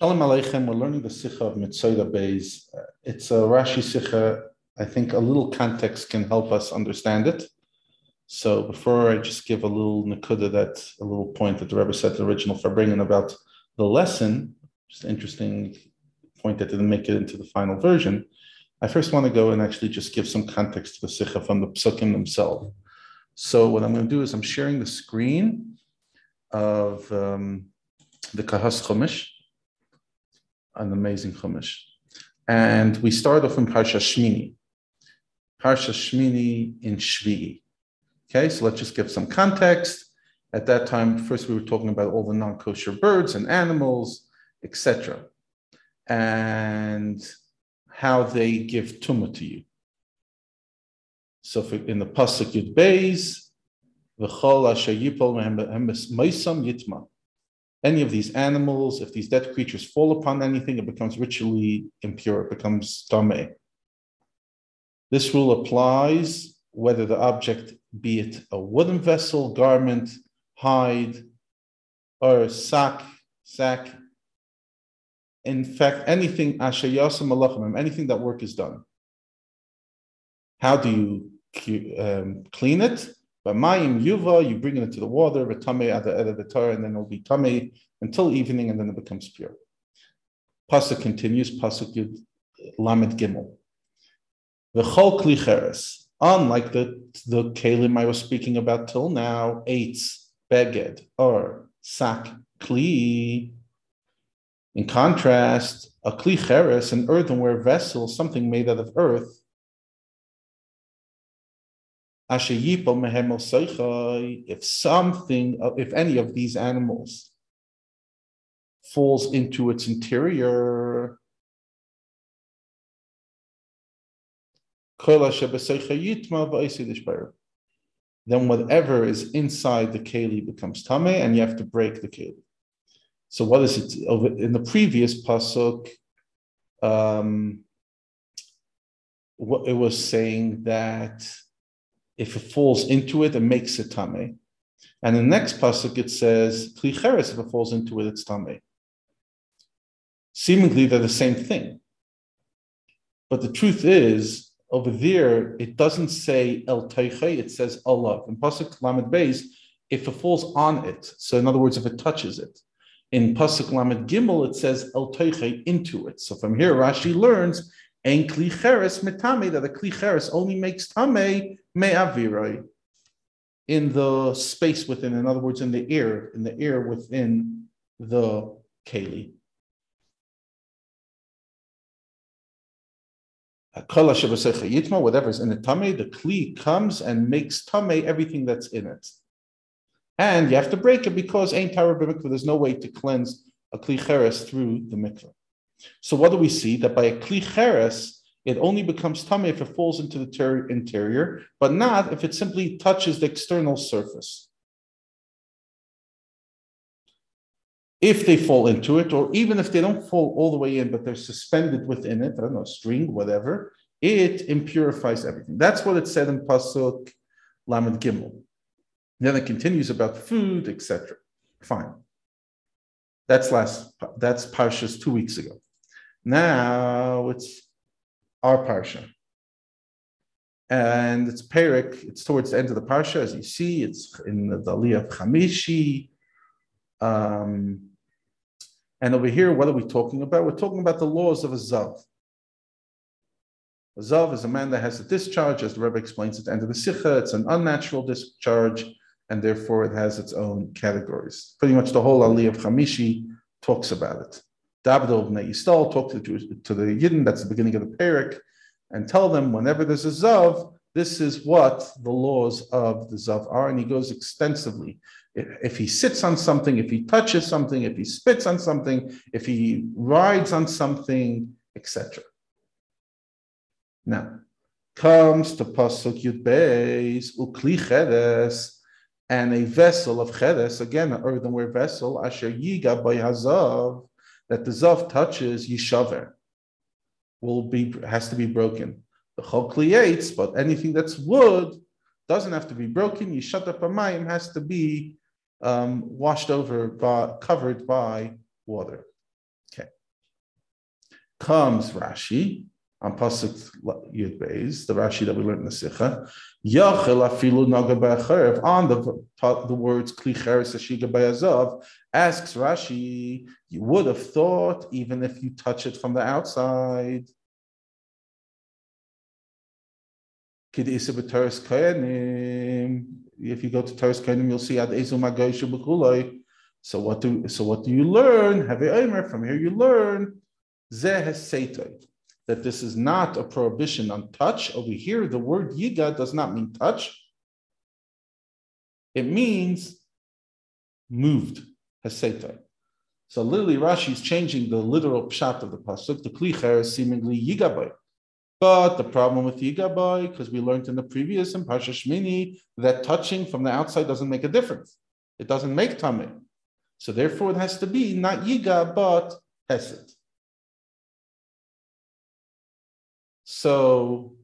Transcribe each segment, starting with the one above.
Shalom Aleichem, we're learning the Sikha of Mitzoda Beis. Uh, it's a Rashi Sikha. I think a little context can help us understand it. So before I just give a little Nakuda, that a little point that the Rebbe said the original for bringing about the lesson, just interesting point that didn't make it into the final version. I first want to go and actually just give some context to the Sikha from the Psukim themselves. So what I'm going to do is I'm sharing the screen of um, the Kahas Chumash an amazing Chumash. And we start off in Parsha Shmini. Parsha Shmini in Shvi'i. Okay, so let's just give some context. At that time, first we were talking about all the non-kosher birds and animals, etc., and how they give tumah to you. So in the pasuk Yud Beis, v'chol asher yipol mehem yitma any of these animals, if these dead creatures fall upon anything, it becomes ritually impure, it becomes tame. This rule applies whether the object be it a wooden vessel, garment, hide, or sack, sack. In fact, anything anything that work is done. How do you um, clean it? But mayim yuva, you bring it into the water, v'tamei at the Torah, and then it'll be tamei until evening, and then it becomes pure. Pasuk continues, pasuk yud lamed gimel. V'chol kli cheres, unlike the the kalim I was speaking about till now, eitz, beged, or sak kli. In contrast, a kli cheres, an earthenware vessel, something made out of earth, if something, if any of these animals falls into its interior, then whatever is inside the keli becomes tame, and you have to break the keli. So what is it? In the previous pasuk, um, it was saying that if it falls into it, it makes it tame. And the next pasuk it says klicheres if it falls into it, it's tame. Seemingly they're the same thing, but the truth is over there it doesn't say el teiche, it says Allah. In pasuk lamed beis, if it falls on it, so in other words, if it touches it. In pasuk lamed gimel it says el teiche into it. So from here Rashi learns Ein klicheres metame that the klicheres only makes tame me'aviroi in the space within. In other words, in the air, in the air within the keli. Whatever is in the tame, the kli comes and makes tame everything that's in it. And you have to break it because ain't tara there's no way to cleanse a kli cheres through the mikvah. So what do we see? That by a kli cheres, it only becomes tummy if it falls into the ter- interior, but not if it simply touches the external surface. If they fall into it, or even if they don't fall all the way in, but they're suspended within it, I don't know, string, whatever, it impurifies everything. That's what it said in Pasuk Lamed Gimel. Then it continues about food, etc. Fine. That's last. That's Parshas two weeks ago. Now it's our Parsha. And it's Perik, it's towards the end of the Parsha, as you see, it's in the Aliyah of Chamishi. Um, and over here, what are we talking about? We're talking about the laws of a Zav. A Zav is a man that has a discharge, as the Rebbe explains at the end of the Sikha. It's an unnatural discharge, and therefore it has its own categories. Pretty much the whole Aliyah of Chamishi talks about it. Dabdil b'nei Yisrael, talk to the, Jews, to the Yidden, that's the beginning of the Perik, and tell them whenever there's a Zav, this is what the laws of the Zav are. And he goes extensively. If, if he sits on something, if he touches something, if he spits on something, if he rides on something, etc. Now, comes to Pasuk Yud Beis, Ukli Chedes, and a vessel of Chedes, again, an earthenware vessel, Asher Yiga by Hazav, that the zav touches yishaver will be has to be broken. The chol creates, but anything that's wood doesn't have to be broken. Yishat pamayim has to be um, washed over by covered by water. Okay. comes Rashi on Pasuk Yud Beis, the Rashi that we learned in the Sikha. Yachel afilu naga on the the words kli cheres ashiga bayazov asks Rashi, you would have thought even if you touch it from the outside. If you go to Teres Koyanim, you'll see ad ezu magoyshu So what do so what do you learn? Have a from here you learn zeh that this is not a prohibition on touch. Over here, the word yiga does not mean touch. It means moved, haseta. So literally, Rashi is changing the literal pshat of the pasuk. The klicher is seemingly yigaboy. But the problem with yigaboy, because we learned in the previous in Parsha Shmini, that touching from the outside doesn't make a difference. It doesn't make tameh. So therefore, it has to be not yiga, but hesed. So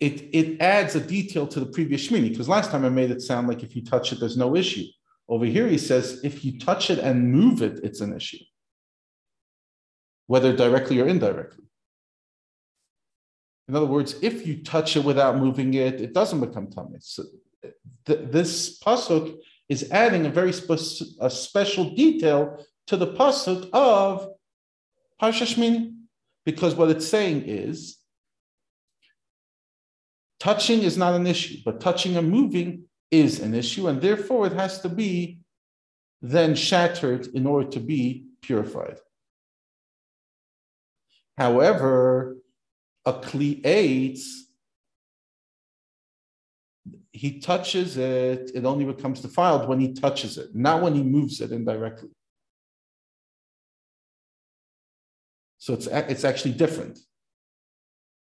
it, it adds a detail to the previous Shmini, because last time I made it sound like if you touch it, there's no issue. Over here, he says if you touch it and move it, it's an issue, whether directly or indirectly. In other words, if you touch it without moving it, it doesn't become tummy. So th- this pasuk is adding a very a special detail to the pasuk of Parsha Shmini, because what it's saying is touching is not an issue, but touching and moving is an issue, and therefore it has to be then shattered in order to be purified. However, a kli he touches it, it only becomes defiled when he touches it, not when he moves it indirectly. So it's, it's actually different.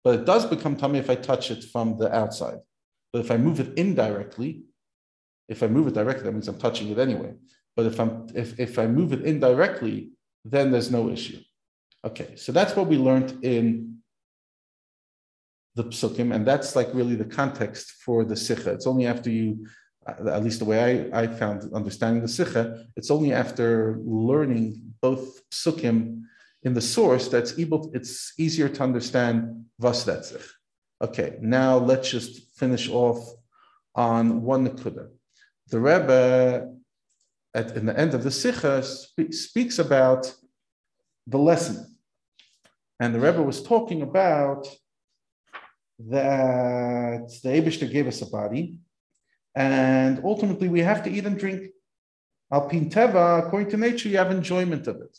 But it does become tummy if I touch it from the outside. But if I move it indirectly, if I move it directly, that means I'm touching it anyway. But if I'm if, if I move it indirectly, then there's no issue. Okay, so that's what we learned in the psukim, and that's like really the context for the sikha. It's only after you, uh, at least the way I, I found understanding the sikha, it's only after learning both psukim in the source that's able, it's easier to understand Vasdetzich. Okay, now let's just finish off on one Nakuda. The Rebbe, at, in the end of the Sikha, spe- speaks about the lesson. And the Rebbe was talking about that the Abishter gave us a body, and ultimately we have to eat and drink. Alpin Teva, according to nature, you have enjoyment of it.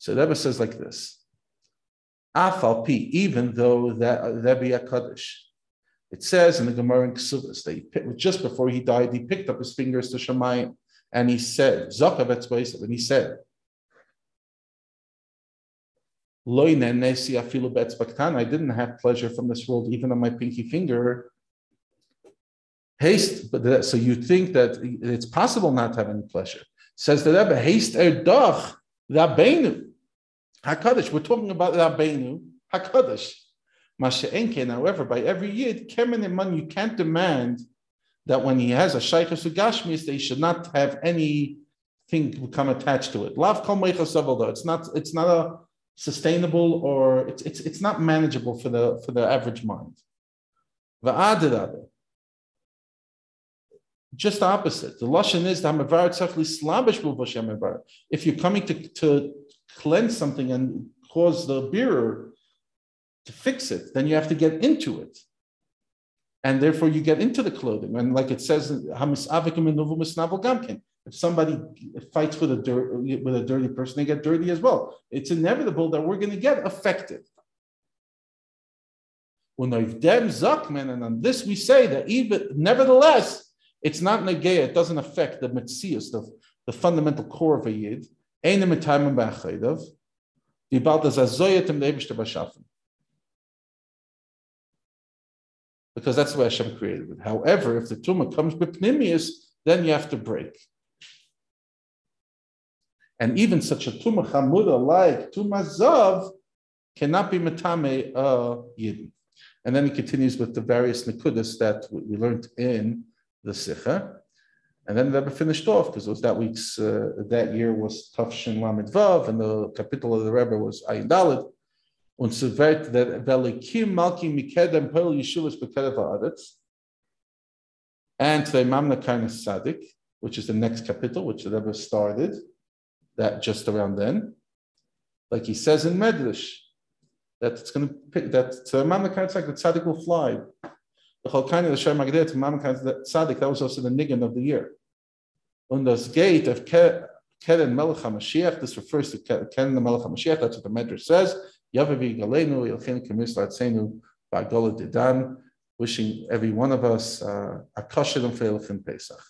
So the Rebbe says like this: Afal even though that uh, that be a kaddish. It says in the Gemara in Ksubas that just before he died, he picked up his fingers to Shemayim and he said, Zakav and he said, I didn't have pleasure from this world, even on my pinky finger. Haste, but so you think that it's possible not to have any pleasure. Says the Rebbe, haste erdach, rabbeinu. Hakadosh, we're talking about Rabbeinu, Hakadosh. Masha'enken, however, by every yid, kemen man, you can't demand that when he has a shaykha sugashmis, they should not have anything become attached to it. Lav kol It's not. It's not a sustainable or it's it's it's not manageable for the for the average mind. Just the opposite. The lashon is If you're coming to, to cleanse something and cause the bearer to fix it, then you have to get into it. And therefore you get into the clothing. And like it says, if somebody fights with a, dirt, with a dirty person, they get dirty as well. It's inevitable that we're going to get affected. And on this we say that even nevertheless, it's not negaya, it doesn't affect the mitzias, the, the fundamental core of a yid. Eine mit Taimen ba'achaydav, die bald das azoyet im b'shafen. Because that's the Hashem created it. However, if the tumah comes b'pnimius, then you have to break. And even such a tumah chamuda like tumah zav cannot be a yidden. And then he continues with the various nekudas that we learned in the Sikha. And then the Rebbe finished off because it was that week's, uh, that year was Tafshin Lamed Vav, and the capital of the Rebbe was Ayin Dalet. Und so wird der Velikim Malki Mikedem Pearl Yeshuvas Bekedev Haaretz. And to the Mamna Kainas Sadik, which is the next capital, which the Rebbe started, that just around then. Like he says in Medrash, that it's going to pick, that to Mamna Kainas Sadik, the Sadik will fly. The Chalkani, the Shem Mamna Kainas Sadik, that was also the Nigan of the year. On this gate of Keren Melech HaMashiach, this refers to Keren the Melech HaMashiach, that's what the Medrash says. Yavavi Galenu, Yelchin Kemis Latzenu, Bagola Didan, wishing every one of us uh, a kosher and Pesach.